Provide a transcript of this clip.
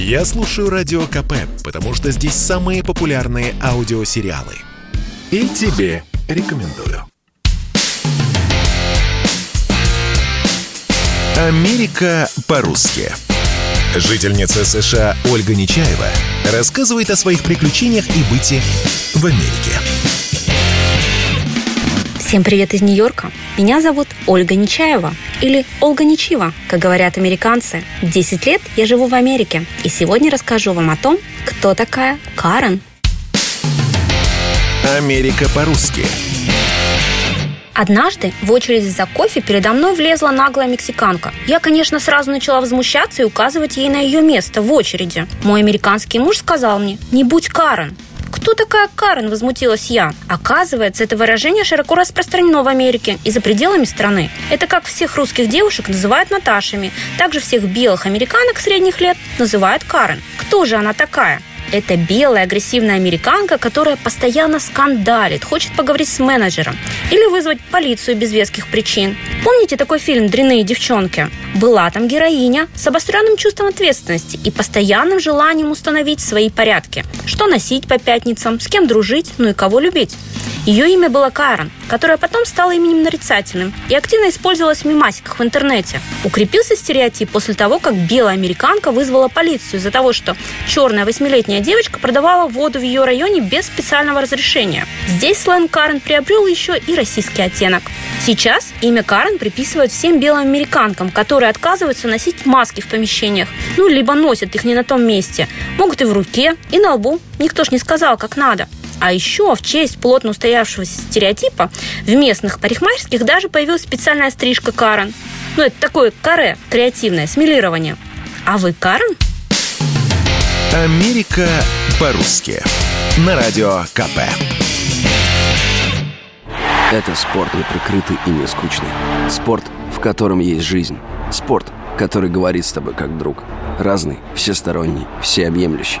Я слушаю Радио КП, потому что здесь самые популярные аудиосериалы. И тебе рекомендую. Америка по-русски. Жительница США Ольга Нечаева рассказывает о своих приключениях и быте в Америке. Всем привет из Нью-Йорка. Меня зовут Ольга Нечаева или Ольга Нечива, как говорят американцы. 10 лет я живу в Америке, и сегодня расскажу вам о том, кто такая Карен. Америка по-русски. Однажды в очереди за кофе передо мной влезла наглая мексиканка. Я, конечно, сразу начала возмущаться и указывать ей на ее место в очереди. Мой американский муж сказал мне «Не будь Карен». «Кто такая Карен?» – возмутилась я. Оказывается, это выражение широко распространено в Америке и за пределами страны. Это как всех русских девушек называют Наташами, также всех белых американок средних лет называют Карен. Кто же она такая? Это белая агрессивная американка, которая постоянно скандалит, хочет поговорить с менеджером или вызвать полицию без веских причин. Помните такой фильм «Дрянные девчонки»? Была там героиня с обостренным чувством ответственности и постоянным желанием установить свои порядки. Что носить по пятницам, с кем дружить, ну и кого любить. Ее имя было Карен, которое потом стало именем нарицательным и активно использовалось в мемасиках в интернете. Укрепился стереотип после того, как белая американка вызвала полицию из-за того, что черная восьмилетняя девочка продавала воду в ее районе без специального разрешения. Здесь сленг Карен приобрел еще и российский оттенок. Сейчас имя Карен приписывают всем белым американкам, которые отказываются носить маски в помещениях, ну, либо носят их не на том месте. Могут и в руке, и на лбу. Никто ж не сказал, как надо. А еще в честь плотно устоявшегося стереотипа в местных парикмахерских даже появилась специальная стрижка Карен. Ну, это такое каре, креативное, смелирование. А вы Карен? Америка по-русски. На радио КП. Это спорт неприкрытый и не скучный. Спорт, в котором есть жизнь. Спорт, который говорит с тобой как друг. Разный, всесторонний, всеобъемлющий.